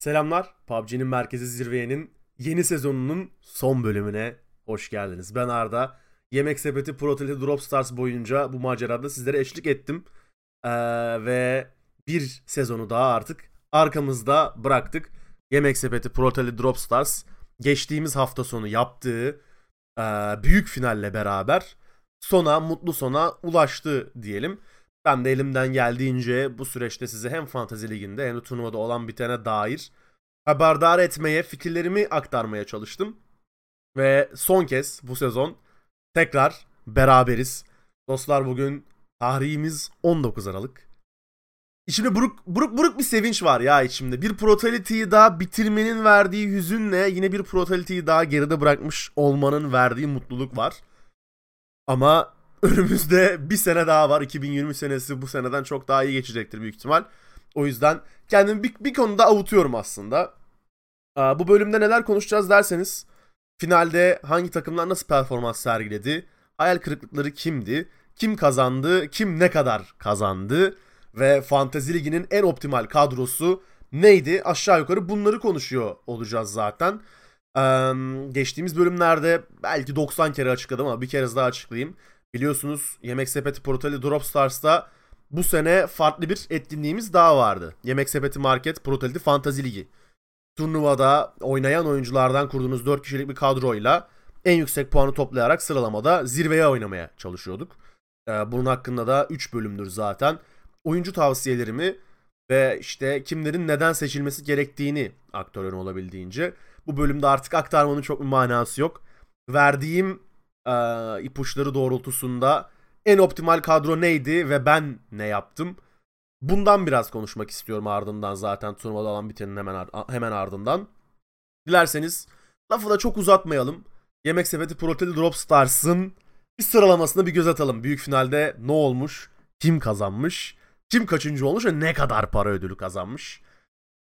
Selamlar. PUBG'nin merkezi zirveyenin yeni sezonunun son bölümüne hoş geldiniz. Ben Arda. Yemek Sepeti Pro Drop Stars boyunca bu macerada sizlere eşlik ettim. Ee, ve bir sezonu daha artık arkamızda bıraktık. Yemek Sepeti Pro Drop Stars geçtiğimiz hafta sonu yaptığı e, büyük finalle beraber sona, mutlu sona ulaştı diyelim. Ben de elimden geldiğince bu süreçte size hem Fantasy Ligi'nde hem de turnuvada olan bitene dair haberdar etmeye, fikirlerimi aktarmaya çalıştım. Ve son kez bu sezon tekrar beraberiz. Dostlar bugün tarihimiz 19 Aralık. İçimde buruk, buruk buruk bir sevinç var ya içimde. Bir Protality'yi daha bitirmenin verdiği hüzünle yine bir Protality'yi daha geride bırakmış olmanın verdiği mutluluk var. Ama önümüzde bir sene daha var. 2020 senesi bu seneden çok daha iyi geçecektir büyük ihtimal. O yüzden kendimi bir, bir konuda avutuyorum aslında. Bu bölümde neler konuşacağız derseniz finalde hangi takımlar nasıl performans sergiledi, hayal kırıklıkları kimdi, kim kazandı, kim ne kadar kazandı ve Fantasy Ligi'nin en optimal kadrosu neydi aşağı yukarı bunları konuşuyor olacağız zaten. Ee, geçtiğimiz bölümlerde belki 90 kere açıkladım ama bir kere daha açıklayayım. Biliyorsunuz Yemek Sepeti Portali Drop Stars'ta bu sene farklı bir etkinliğimiz daha vardı. Yemek Sepeti Market Protality Fantasy Ligi. Turnuvada oynayan oyunculardan kurduğunuz 4 kişilik bir kadroyla en yüksek puanı toplayarak sıralamada zirveye oynamaya çalışıyorduk. Ee, bunun hakkında da 3 bölümdür zaten. Oyuncu tavsiyelerimi ve işte kimlerin neden seçilmesi gerektiğini aktarıyorum olabildiğince. Bu bölümde artık aktarmanın çok bir manası yok. Verdiğim e, ipuçları doğrultusunda en optimal kadro neydi ve ben ne yaptım? Bundan biraz konuşmak istiyorum ardından zaten turnuvada olan bitenin hemen hemen ardından. Dilerseniz lafı da çok uzatmayalım. Yemek Sepeti Proteli Drop Stars'ın bir sıralamasına bir göz atalım. Büyük finalde ne olmuş? Kim kazanmış? Kim kaçıncı olmuş ve ne kadar para ödülü kazanmış?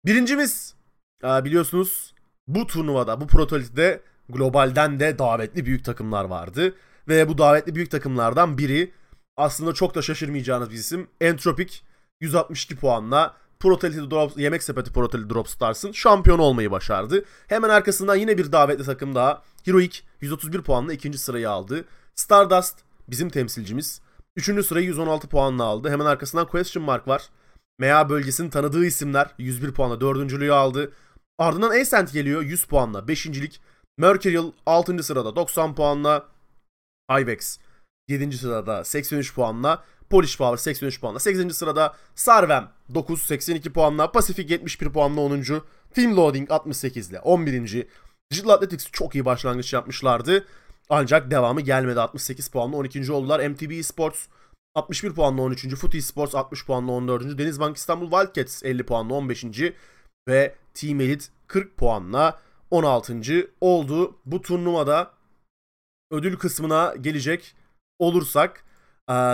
Birincimiz biliyorsunuz bu turnuvada, bu Protolity'de globalden de davetli büyük takımlar vardı. Ve bu davetli büyük takımlardan biri aslında çok da şaşırmayacağınız bir isim. Entropic 162 puanla Protelity Drop, Yemek Sepeti Protelity Drop Stars'ın şampiyon olmayı başardı. Hemen arkasından yine bir davetli takım daha. Heroic 131 puanla ikinci sırayı aldı. Stardust bizim temsilcimiz. Üçüncü sırayı 116 puanla aldı. Hemen arkasından Question Mark var. MEA bölgesinin tanıdığı isimler 101 puanla dördüncülüğü aldı. Ardından Ascent geliyor 100 puanla beşincilik. Mercurial 6. sırada 90 puanla. Ivex 7. sırada 83 puanla. Polish Power 83 puanla. 8. sırada Sarvem 9 82 puanla. Pacific 71 puanla 10. Team Loading 68 ile 11. Digital Athletics çok iyi başlangıç yapmışlardı. Ancak devamı gelmedi. 68 puanla 12. oldular. MTB Sports 61 puanla 13. Footy Sports 60 puanla 14. Denizbank İstanbul Wildcats 50 puanla 15. Ve Team Elite 40 puanla 16. oldu. Bu turnuvada ödül kısmına gelecek olursak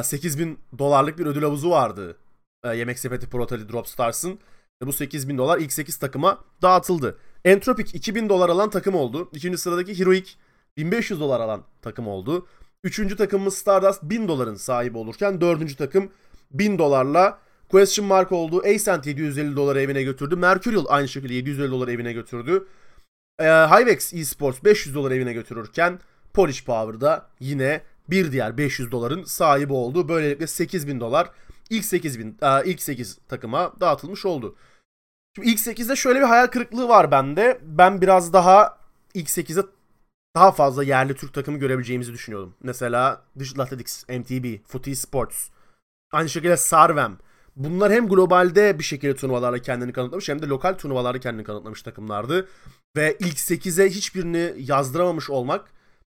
8000 dolarlık bir ödül havuzu vardı. Yemek Sepeti Pro Drop Stars'ın. Bu 8000 dolar ilk 8 takıma dağıtıldı. Entropic 2000 dolar alan takım oldu. İkinci sıradaki Heroic 1500 dolar alan takım oldu. Üçüncü takımımız Stardust 1000 doların sahibi olurken dördüncü takım 1000 dolarla Question Mark oldu. Ascent 750 dolar evine götürdü. Mercurial aynı şekilde 750 dolar evine götürdü. Ee, Hivex Esports 500 dolar evine götürürken Polish Power'da yine bir diğer 500 doların sahibi oldu. Böylelikle 8000 dolar ilk 8000 e, ilk 8 takıma dağıtılmış oldu. Şimdi ilk 8'de şöyle bir hayal kırıklığı var bende. Ben biraz daha ilk 8'de daha fazla yerli Türk takımı görebileceğimizi düşünüyordum. Mesela Digital Athletics, MTB, Footy Sports, aynı şekilde Sarvem. Bunlar hem globalde bir şekilde turnuvalarla kendini kanıtlamış hem de lokal turnuvalarda kendini kanıtlamış takımlardı. Ve ilk 8'e hiçbirini yazdıramamış olmak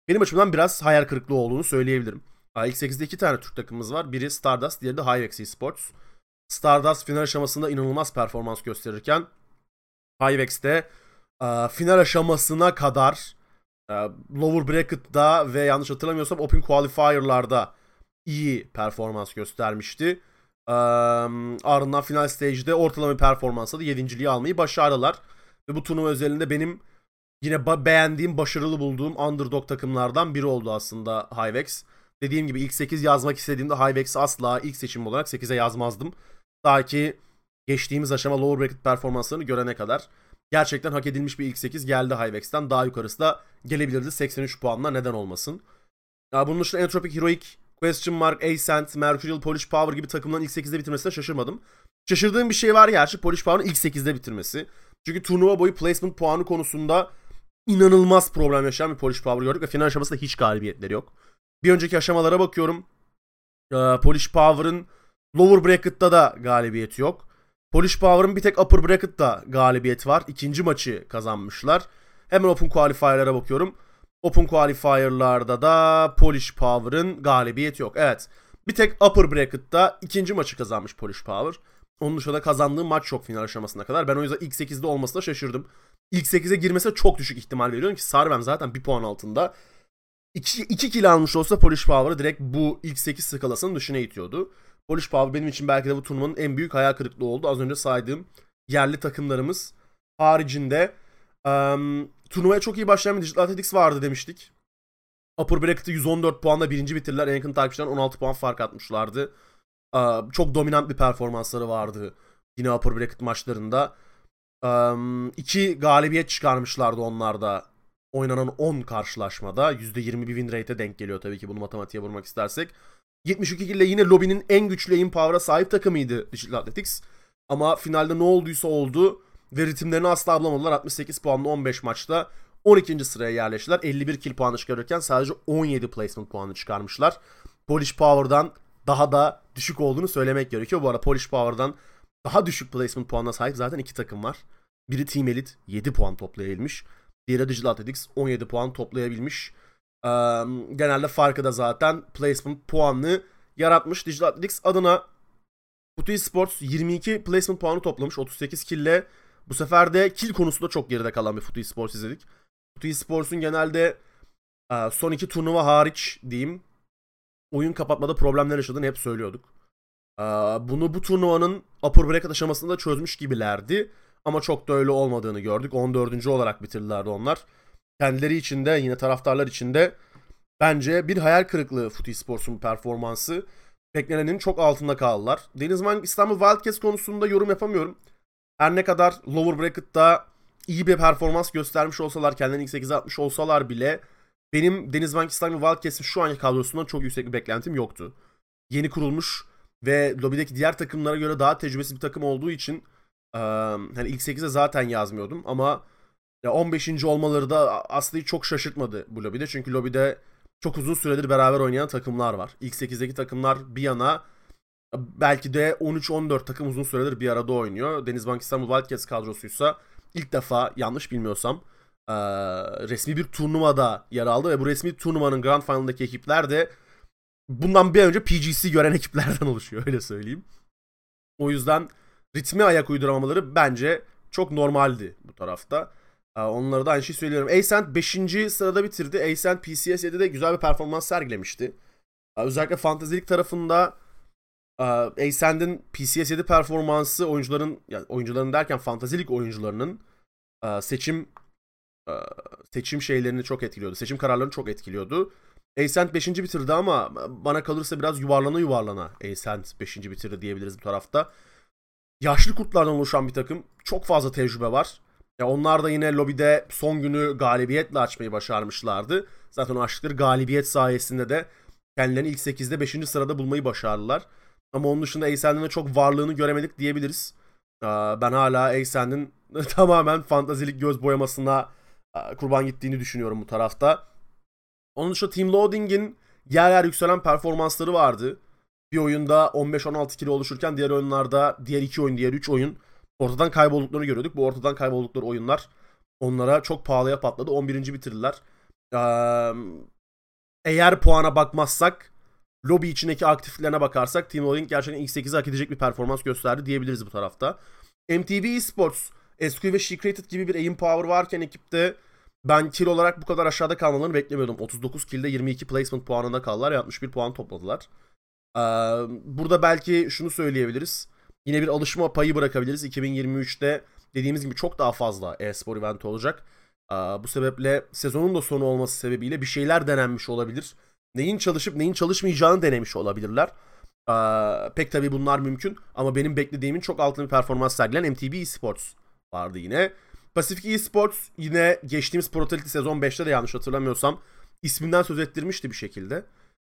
benim açımdan biraz hayal kırıklığı olduğunu söyleyebilirim. İlk 8'de iki tane Türk takımımız var. Biri Stardust, diğeri de Hivex Esports. Stardust final aşamasında inanılmaz performans gösterirken Hivex'te e, final aşamasına kadar lower bracket'da ve yanlış hatırlamıyorsam Open Qualifier'larda iyi performans göstermişti. E, ardından final stage'de ortalama performansla da 7.liği almayı başardılar. Ve bu turnuva özelinde benim yine ba- beğendiğim, başarılı bulduğum underdog takımlardan biri oldu aslında Hivex. Dediğim gibi ilk 8 yazmak istediğimde Hivex asla ilk seçim olarak 8'e yazmazdım. Ta ki geçtiğimiz aşama lower bracket performanslarını görene kadar. gerçekten hak edilmiş bir ilk 8 geldi Hyvex'ten. Daha yukarısı da gelebilirdi 83 puanla neden olmasın. Ya bunun dışında Entropic Heroic, Question Mark, Ascent, Mercurial, Polish Power gibi takımların ilk 8'de bitirmesine şaşırmadım. Şaşırdığım bir şey var gerçi Polish Power'ın ilk 8'de bitirmesi. Çünkü turnuva boyu placement puanı konusunda inanılmaz problem yaşayan bir Polish Power gördük ve final aşamasında hiç galibiyetleri yok. Bir önceki aşamalara bakıyorum. Ee, Polish Power'ın lower bracket'ta da galibiyeti yok. Polish Power'ın bir tek upper bracket'ta galibiyeti var. İkinci maçı kazanmışlar. Hemen Open Qualifier'lara bakıyorum. Open Qualifier'larda da Polish Power'ın galibiyeti yok. Evet. Bir tek upper bracket'ta ikinci maçı kazanmış Polish Power. Onun dışında kazandığı maç yok final aşamasına kadar. Ben o yüzden ilk 8'de olmasına şaşırdım. İlk 8'e girmesine çok düşük ihtimal veriyorum ki Sarvem zaten bir puan altında. 2, 2 kill almış olsa Polish Power'ı direkt bu ilk 8 skalasının dışına itiyordu. Polish Power benim için belki de bu turnuvanın en büyük hayal kırıklığı oldu. Az önce saydığım yerli takımlarımız haricinde um, turnuvaya çok iyi başlayan bir Digital Athletics vardı demiştik. Upper Bracket'ı 114 puanla birinci bitirdiler. En yakın takipçiden 16 puan fark atmışlardı. Uh, çok dominant bir performansları vardı yine Upper Bracket maçlarında. Um, iki galibiyet çıkarmışlardı onlarda oynanan 10 karşılaşmada. %20 bir win rate'e denk geliyor tabii ki bunu matematiğe vurmak istersek. 72 ile yine lobinin en güçlü aim power'a sahip takımıydı Digital Athletics. Ama finalde ne olduysa oldu ve ritimlerini asla bulamadılar. 68 puanlı 15 maçta 12. sıraya yerleştiler. 51 kill puanı çıkarırken sadece 17 placement puanı çıkarmışlar. Polish Power'dan daha da düşük olduğunu söylemek gerekiyor. Bu arada Polish Power'dan daha düşük placement puanına sahip zaten iki takım var. Biri Team Elite 7 puan toplayabilmiş. Diğeri Digital Athletics 17 puan toplayabilmiş. Ee, genelde farkı da zaten placement puanını yaratmış. Digital Athletics adına Kutu Sports 22 placement puanı toplamış 38 kille. Bu sefer de kill konusunda çok geride kalan bir Kutu Sports izledik. Kutu Sports'un genelde e, son iki turnuva hariç diyeyim oyun kapatmada problemler yaşadığını hep söylüyorduk. E, bunu bu turnuvanın upper bracket aşamasında çözmüş gibilerdi. Ama çok da öyle olmadığını gördük. 14. olarak bitirdilerdi onlar. Kendileri için de yine taraftarlar için de bence bir hayal kırıklığı Footy Sports'un performansı. Beklenenin çok altında kaldılar. Denizman İstanbul Wildcats konusunda yorum yapamıyorum. Her ne kadar lower bracket'ta iyi bir performans göstermiş olsalar, kendilerini ilk 8'e atmış olsalar bile benim Denizbank İstanbul Wildcats'in şu anki kadrosundan çok yüksek bir beklentim yoktu. Yeni kurulmuş ve lobideki diğer takımlara göre daha tecrübesiz bir takım olduğu için hani ilk 8'e zaten yazmıyordum ama ya 15. olmaları da aslında çok şaşırtmadı bu lobide. Çünkü lobide çok uzun süredir beraber oynayan takımlar var. İlk 8'deki takımlar bir yana belki de 13-14 takım uzun süredir bir arada oynuyor. Denizbank İstanbul Wildcats kadrosuysa ilk defa yanlış bilmiyorsam resmi bir turnuvada yer aldı ve bu resmi turnuvanın Grand Final'daki ekipler de bundan bir önce PGC gören ekiplerden oluşuyor öyle söyleyeyim. O yüzden ritme ayak uyduramamaları bence çok normaldi bu tarafta. Onlara da aynı şeyi söylüyorum. Ascent 5. sırada bitirdi. Ascent PCS 7'de güzel bir performans sergilemişti. Özellikle fantezilik tarafında e, Ascent'in PCS 7 performansı oyuncuların yani oyuncuların derken fantezilik oyuncularının seçim seçim şeylerini çok etkiliyordu. Seçim kararlarını çok etkiliyordu. Ascent 5. bitirdi ama bana kalırsa biraz yuvarlana yuvarlana Ascent 5. bitirdi diyebiliriz bu tarafta yaşlı kurtlardan oluşan bir takım. Çok fazla tecrübe var. Ya onlar da yine lobide son günü galibiyetle açmayı başarmışlardı. Zaten o açtıkları galibiyet sayesinde de kendilerini ilk 8'de 5. sırada bulmayı başardılar. Ama onun dışında Eysen'in de çok varlığını göremedik diyebiliriz. Ben hala Eysen'in tamamen fantazilik göz boyamasına kurban gittiğini düşünüyorum bu tarafta. Onun dışında Team Loading'in yer yer yükselen performansları vardı bir oyunda 15-16 kilo oluşurken diğer oyunlarda diğer iki oyun, diğer üç oyun ortadan kaybolduklarını görüyorduk. Bu ortadan kayboldukları oyunlar onlara çok pahalıya patladı. 11. bitirdiler. Ee, eğer puana bakmazsak lobi içindeki aktiflerine bakarsak Team Loading gerçekten ilk 8'e hak edecek bir performans gösterdi diyebiliriz bu tarafta. MTV Esports, SQ ve Secreted gibi bir aim power varken ekipte ben kill olarak bu kadar aşağıda kalmalarını beklemiyordum. 39 kill'de 22 placement puanında kaldılar. 61 puan topladılar. Burada belki şunu söyleyebiliriz. Yine bir alışma payı bırakabiliriz. 2023'te dediğimiz gibi çok daha fazla e-spor eventi olacak. Bu sebeple sezonun da sonu olması sebebiyle bir şeyler denenmiş olabilir. Neyin çalışıp neyin çalışmayacağını denemiş olabilirler. Pek tabii bunlar mümkün ama benim beklediğimin çok altında bir performans sergilen MTB Esports vardı yine. Pacific Esports yine geçtiğimiz Protality sezon 5'te de yanlış hatırlamıyorsam isminden söz ettirmişti bir şekilde.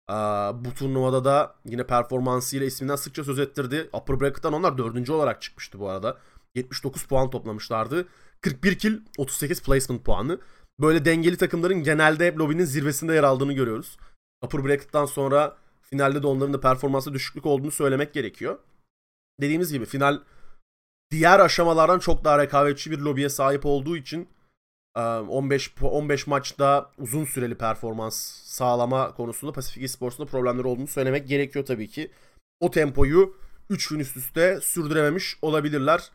Aa, bu turnuvada da yine performansıyla isminden sıkça söz ettirdi. Upper Bracket'tan onlar dördüncü olarak çıkmıştı bu arada. 79 puan toplamışlardı. 41 kill, 38 placement puanı. Böyle dengeli takımların genelde lobinin zirvesinde yer aldığını görüyoruz. Upper Bracket'tan sonra finalde de onların da performansı düşüklük olduğunu söylemek gerekiyor. Dediğimiz gibi final diğer aşamalardan çok daha rekabetçi bir lobiye sahip olduğu için 15 15 maçta uzun süreli performans sağlama konusunda Pacific Esports'un problemleri olduğunu söylemek gerekiyor tabii ki. O tempoyu 3 gün üst üste sürdürememiş olabilirler.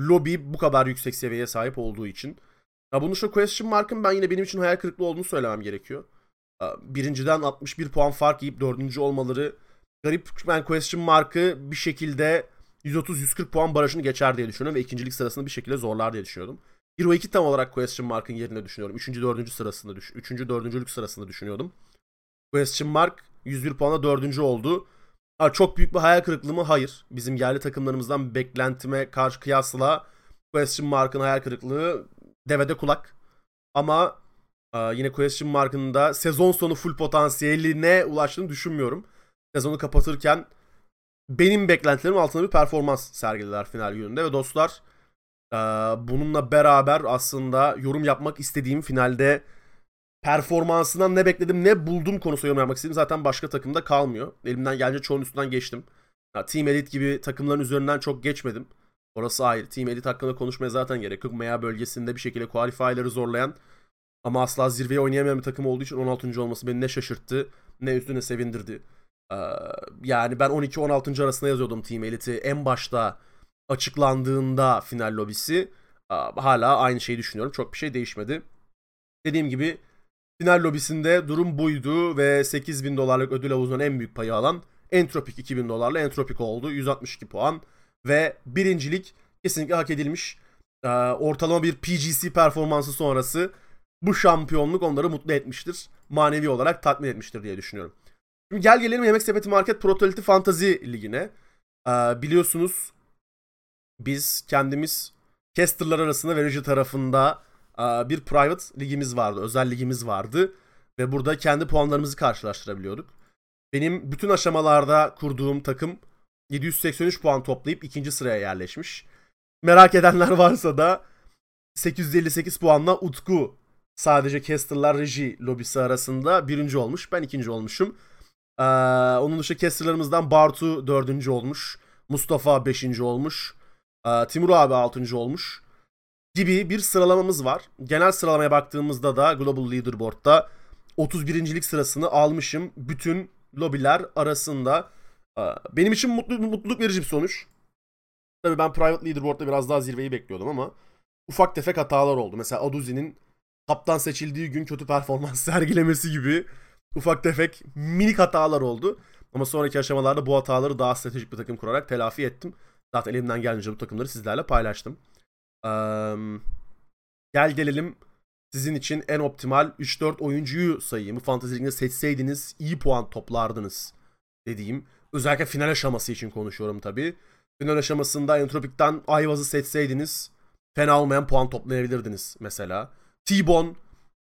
Lobby bu kadar yüksek seviyeye sahip olduğu için. Ya bunun şu question mark'ın ben yine benim için hayal kırıklığı olduğunu söylemem gerekiyor. Birinciden 61 puan fark yiyip dördüncü olmaları garip. Ben question mark'ı bir şekilde 130-140 puan barajını geçer diye düşünüyorum ve ikincilik sırasını bir şekilde zorlar diye düşünüyordum. Hero 2 tam olarak question mark'ın yerine düşünüyorum. 3. 4. sırasında düş 3. 4. sırasında düşünüyordum. Question mark 101 puana 4. oldu. Ha, çok büyük bir hayal kırıklığı mı? Hayır. Bizim yerli takımlarımızdan beklentime karşı kıyasla question mark'ın hayal kırıklığı devede kulak. Ama yine question mark'ın da sezon sonu full potansiyeline ulaştığını düşünmüyorum. Sezonu kapatırken benim beklentilerim altında bir performans sergilediler final gününde ve dostlar ee, bununla beraber aslında yorum yapmak istediğim finalde performansından ne bekledim ne buldum konusunda yorum yapmak istedim. Zaten başka takımda kalmıyor. Elimden gelince çoğunun üstünden geçtim. Ya, Team Elite gibi takımların üzerinden çok geçmedim. Orası ayrı. Team Elite hakkında konuşmaya zaten gerek yok. MEA bölgesinde bir şekilde qualifier'ları zorlayan ama asla zirveye oynayamayan bir takım olduğu için 16. olması beni ne şaşırttı ne üstüne sevindirdi. Ee, yani ben 12-16. arasında yazıyordum Team Elite'i. En başta açıklandığında final lobisi hala aynı şeyi düşünüyorum. Çok bir şey değişmedi. Dediğim gibi final lobisinde durum buydu ve 8000 dolarlık ödül havuzunun en büyük payı alan Entropik 2000 dolarla Entropik oldu. 162 puan ve birincilik kesinlikle hak edilmiş. ortalama bir PGC performansı sonrası bu şampiyonluk onları mutlu etmiştir. Manevi olarak tatmin etmiştir diye düşünüyorum. Şimdi gel gelelim Yemek Sepeti Market Pro Fantasy Ligi'ne. biliyorsunuz biz kendimiz casterlar arasında verici tarafında bir private ligimiz vardı. Özel ligimiz vardı. Ve burada kendi puanlarımızı karşılaştırabiliyorduk. Benim bütün aşamalarda kurduğum takım 783 puan toplayıp ikinci sıraya yerleşmiş. Merak edenler varsa da 858 puanla Utku sadece Caster'lar Reji lobisi arasında birinci olmuş. Ben ikinci olmuşum. Ee, onun dışında Caster'larımızdan Bartu dördüncü olmuş. Mustafa beşinci olmuş. Ee, Timur abi 6. olmuş gibi bir sıralamamız var. Genel sıralamaya baktığımızda da Global Leaderboard'da 31. sırasını almışım bütün lobiler arasında. Ee, benim için mutlu, mutluluk verici bir sonuç. Tabii ben Private Leaderboard'da biraz daha zirveyi bekliyordum ama ufak tefek hatalar oldu. Mesela Aduzi'nin kaptan seçildiği gün kötü performans sergilemesi gibi ufak tefek minik hatalar oldu. Ama sonraki aşamalarda bu hataları daha stratejik bir takım kurarak telafi ettim. Zaten elimden gelince bu takımları sizlerle paylaştım. Ee, gel gelelim sizin için en optimal 3-4 oyuncuyu sayayım. Fantasy Lig'de seçseydiniz iyi puan toplardınız dediğim. Özellikle final aşaması için konuşuyorum tabii. Final aşamasında Entropik'ten Ayvaz'ı seçseydiniz fena olmayan puan toplayabilirdiniz mesela. T-Bone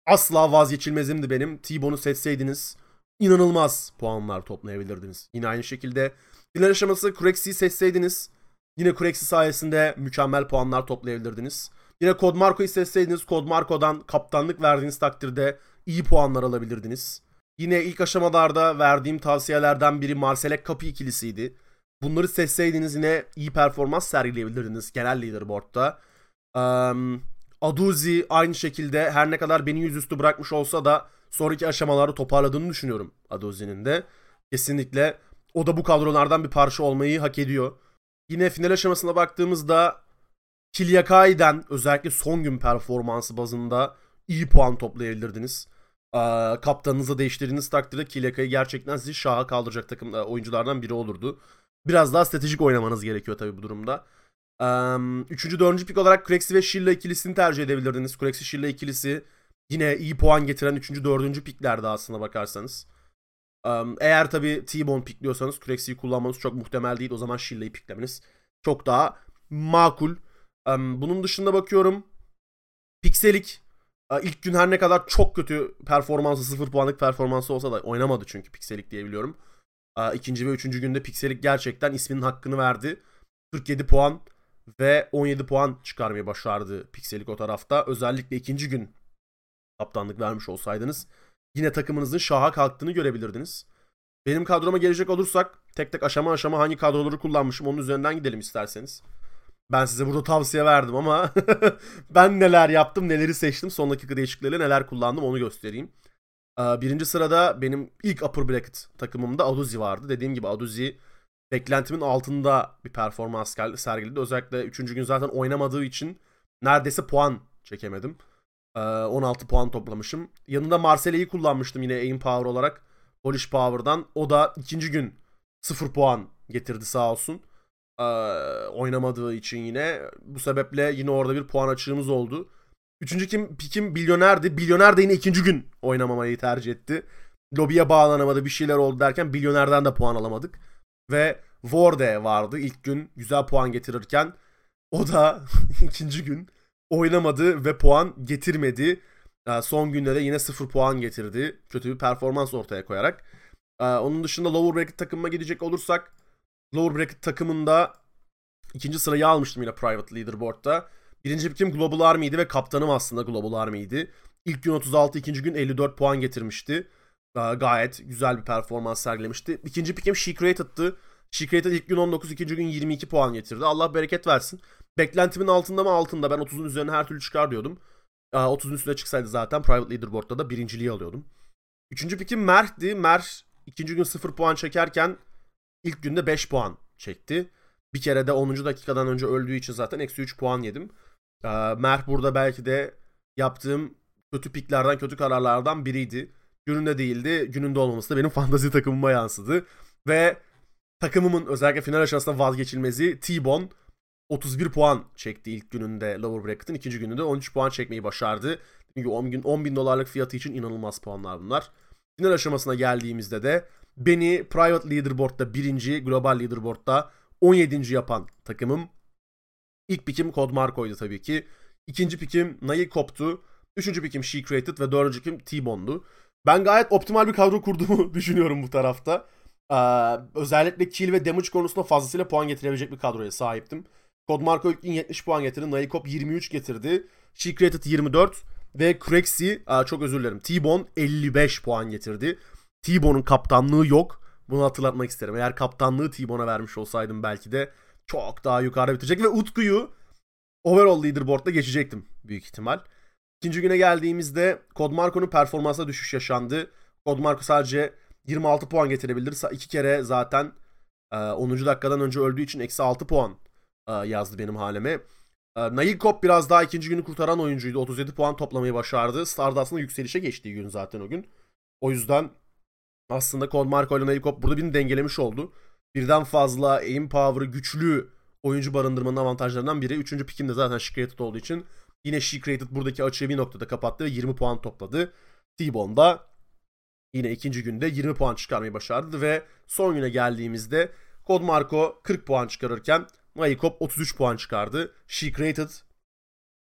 asla vazgeçilmezimdi benim. T-Bone'u seçseydiniz inanılmaz puanlar toplayabilirdiniz. Yine aynı şekilde final aşaması Craxi'yi seçseydiniz Yine Kurex'i sayesinde mükemmel puanlar toplayabilirdiniz. Yine Kod Marco'yu seçseydiniz Kod Marco'dan kaptanlık verdiğiniz takdirde iyi puanlar alabilirdiniz. Yine ilk aşamalarda verdiğim tavsiyelerden biri Marselek Kapı ikilisiydi. Bunları seçseydiniz yine iyi performans sergileyebilirdiniz genel leaderboard'da. Um, Aduzi aynı şekilde her ne kadar beni yüzüstü bırakmış olsa da sonraki aşamalarda toparladığını düşünüyorum Aduzi'nin de. Kesinlikle o da bu kadrolardan bir parça olmayı hak ediyor. Yine final aşamasına baktığımızda Kilyakai'den özellikle son gün performansı bazında iyi puan toplayabilirdiniz. Kaptanınızı değiştirdiğiniz takdirde Kilyakai gerçekten sizi şaha kaldıracak takım oyunculardan biri olurdu. Biraz daha stratejik oynamanız gerekiyor tabii bu durumda. Ee, üçüncü, dördüncü pik olarak Krexi ve Shilla ikilisini tercih edebilirdiniz. Krexi Shilla ikilisi yine iyi puan getiren üçüncü, dördüncü piklerdi aslında bakarsanız. Um, eğer tabi T-Bone pikliyorsanız Craxi'yi kullanmanız çok muhtemel değil. O zaman Shilla'yı piklemeniz çok daha makul. Um, bunun dışında bakıyorum. Pixelik ilk gün her ne kadar çok kötü performansı, 0 puanlık performansı olsa da oynamadı çünkü Pixelik diye biliyorum. İkinci ve üçüncü günde Pixelik gerçekten isminin hakkını verdi. 47 puan ve 17 puan çıkarmayı başardı Pixelik o tarafta. Özellikle ikinci gün kaptanlık vermiş olsaydınız yine takımınızın şaha kalktığını görebilirdiniz. Benim kadroma gelecek olursak tek tek aşama aşama hangi kadroları kullanmışım onun üzerinden gidelim isterseniz. Ben size burada tavsiye verdim ama ben neler yaptım, neleri seçtim, son dakika değişiklikleriyle neler kullandım onu göstereyim. Birinci sırada benim ilk upper bracket takımımda Aduzi vardı. Dediğim gibi Aduzi beklentimin altında bir performans sergiledi. Özellikle 3. gün zaten oynamadığı için neredeyse puan çekemedim. 16 puan toplamışım. Yanında Marseille'yi kullanmıştım yine aim power olarak. Polish Power'dan. O da ikinci gün 0 puan getirdi sağ olsun. oynamadığı için yine. Bu sebeple yine orada bir puan açığımız oldu. Üçüncü kim, pikim Bilyoner'di. Bilyoner de yine ikinci gün oynamamayı tercih etti. Lobiye bağlanamadı bir şeyler oldu derken Bilyoner'den de puan alamadık. Ve Vorde vardı ilk gün güzel puan getirirken. O da ikinci gün oynamadı ve puan getirmedi. Son günde de yine sıfır puan getirdi. Kötü bir performans ortaya koyarak. Onun dışında lower bracket takımıma gidecek olursak lower bracket takımında ikinci sırayı almıştım yine private leaderboard'da. Birinci pikim Global Army'ydi ve kaptanım aslında Global Army'ydi. İlk gün 36, ikinci gün 54 puan getirmişti. Gayet güzel bir performans sergilemişti. İkinci pikim She Created'tı. She Created ilk gün 19, ikinci gün 22 puan getirdi. Allah bereket versin. Beklentimin altında mı altında. Ben 30'un üzerine her türlü çıkar diyordum. 30'un üstüne çıksaydı zaten Private Leaderboard'da da birinciliği alıyordum. Üçüncü pikim Mert'ti. Mert ikinci gün 0 puan çekerken ilk günde 5 puan çekti. Bir kere de 10. dakikadan önce öldüğü için zaten eksi 3 puan yedim. Mert burada belki de yaptığım kötü piklerden, kötü kararlardan biriydi. Gününde değildi. Gününde olmaması da benim fantazi takımıma yansıdı. Ve takımımın özellikle final aşamasında vazgeçilmezi T-Bone 31 puan çekti ilk gününde lower bracket'ın. ikinci gününde 13 puan çekmeyi başardı. Çünkü 10 bin, 10 bin dolarlık fiyatı için inanılmaz puanlar bunlar. Final aşamasına geldiğimizde de beni private leaderboard'da birinci, global leaderboard'da 17. yapan takımım. İlk pikim Code Marco'ydu tabii ki. İkinci pikim Nail Koptu. Üçüncü pikim She Created ve dördüncü pikim T-Bone'du. Ben gayet optimal bir kadro kurduğumu düşünüyorum bu tarafta. Ee, özellikle kill ve damage konusunda fazlasıyla puan getirebilecek bir kadroya sahiptim. Codmarco ilk 70 puan getirdi. Naikop 23 getirdi. She Created 24 ve Crexy çok özür dilerim. T-Bone 55 puan getirdi. T-Bone'un kaptanlığı yok. Bunu hatırlatmak isterim. Eğer kaptanlığı T-Bone'a vermiş olsaydım belki de çok daha yukarıda bitecek ve Utku'yu overall leaderboard'da geçecektim büyük ihtimal. İkinci güne geldiğimizde Codmarco'nun performansa düşüş yaşandı. Codmarco sadece 26 puan getirebildi. İki kere zaten 10. dakikadan önce öldüğü için eksi 6 puan e, yazdı benim haleme. E, Nail Kop biraz daha ikinci günü kurtaran oyuncuydu. 37 puan toplamayı başardı. Stardust'ın yükselişe geçtiği gün zaten o gün. O yüzden aslında Cole Marco ile Nail Kop burada beni dengelemiş oldu. Birden fazla aim power'ı güçlü oyuncu barındırmanın avantajlarından biri. Üçüncü pikim de zaten Created olduğu için yine She Created buradaki açığı bir noktada kapattı ve 20 puan topladı. T-Bone da yine ikinci günde 20 puan çıkarmayı başardı ve son güne geldiğimizde Code Marco 40 puan çıkarırken Mayikop 33 puan çıkardı. She Created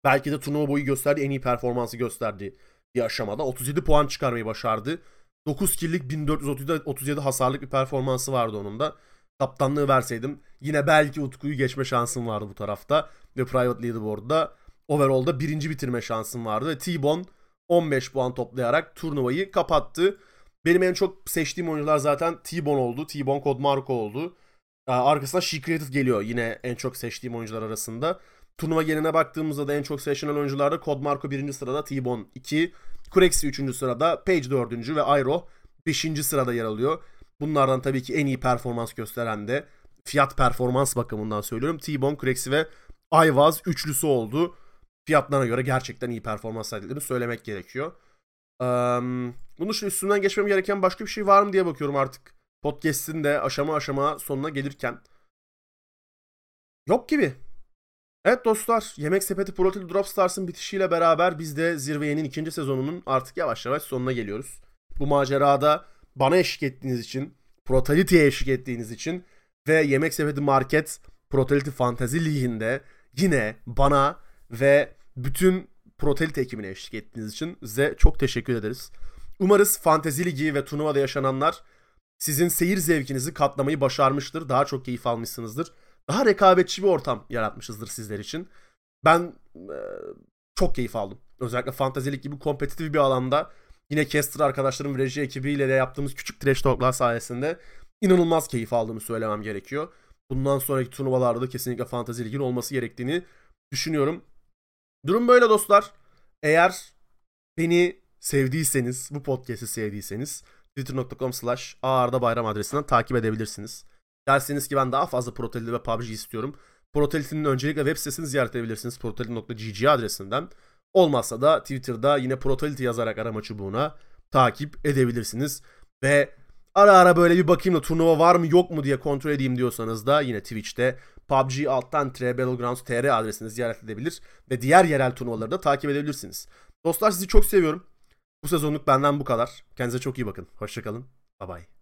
belki de turnuva boyu gösterdiği en iyi performansı gösterdiği bir aşamada 37 puan çıkarmayı başardı. 9 kill'lik 1437 hasarlık bir performansı vardı onun da. Kaptanlığı verseydim yine belki Utku'yu geçme şansım vardı bu tarafta. Ve Private Leaderboard'da overall'da birinci bitirme şansım vardı. Ve T-Bone 15 puan toplayarak turnuvayı kapattı. Benim en çok seçtiğim oyuncular zaten T-Bone oldu. T-Bone Code Marco oldu. Arkasına She Created geliyor yine en çok seçtiğim oyuncular arasında. Turnuva geline baktığımızda da en çok seçilen oyuncularda Code Marco 1. sırada, T-Bone 2, Kurexi 3. sırada, Page 4. ve Airo 5. sırada yer alıyor. Bunlardan tabii ki en iyi performans gösteren de fiyat performans bakımından söylüyorum. T-Bone, Kurexi ve Ayvaz üçlüsü oldu. Fiyatlarına göre gerçekten iyi performans sergilediklerini söylemek gerekiyor. Um, bunun için üstünden geçmem gereken başka bir şey var mı diye bakıyorum artık podcast'in de aşama aşama sonuna gelirken yok gibi. Evet dostlar Yemek Sepeti Protil Drop Stars'ın bitişiyle beraber biz de Zirveye'nin ikinci sezonunun artık yavaş yavaş sonuna geliyoruz. Bu macerada bana eşlik ettiğiniz için, Protality'ye eşlik ettiğiniz için ve Yemek Sepeti Market Protality Fantasy Ligi'nde yine bana ve bütün Protelite ekibine eşlik ettiğiniz için size çok teşekkür ederiz. Umarız Fantezi Ligi ve turnuvada yaşananlar sizin seyir zevkinizi katlamayı başarmıştır. Daha çok keyif almışsınızdır. Daha rekabetçi bir ortam yaratmışızdır sizler için. Ben e, çok keyif aldım. Özellikle Fantezi Lig gibi kompetitif bir alanda yine Caster arkadaşlarım reji ekibiyle de yaptığımız küçük trash talklar sayesinde inanılmaz keyif aldığımı söylemem gerekiyor. Bundan sonraki turnuvalarda da kesinlikle Fantezi Lig'in olması gerektiğini düşünüyorum. Durum böyle dostlar. Eğer beni sevdiyseniz, bu podcast'i sevdiyseniz twitter.com slash Bayram adresinden takip edebilirsiniz. Derseniz ki ben daha fazla Protelite ve PUBG istiyorum. Protelity'nin öncelikle web sitesini ziyaret edebilirsiniz. Protelity.gg adresinden. Olmazsa da Twitter'da yine Protelity yazarak arama çubuğuna takip edebilirsiniz. Ve ara ara böyle bir bakayım da turnuva var mı yok mu diye kontrol edeyim diyorsanız da yine Twitch'te PUBG alttan Battlegrounds TR adresini ziyaret edebilir ve diğer yerel turnuvaları da takip edebilirsiniz. Dostlar sizi çok seviyorum. Bu sezonluk benden bu kadar. Kendinize çok iyi bakın. Hoşçakalın. Bye bye.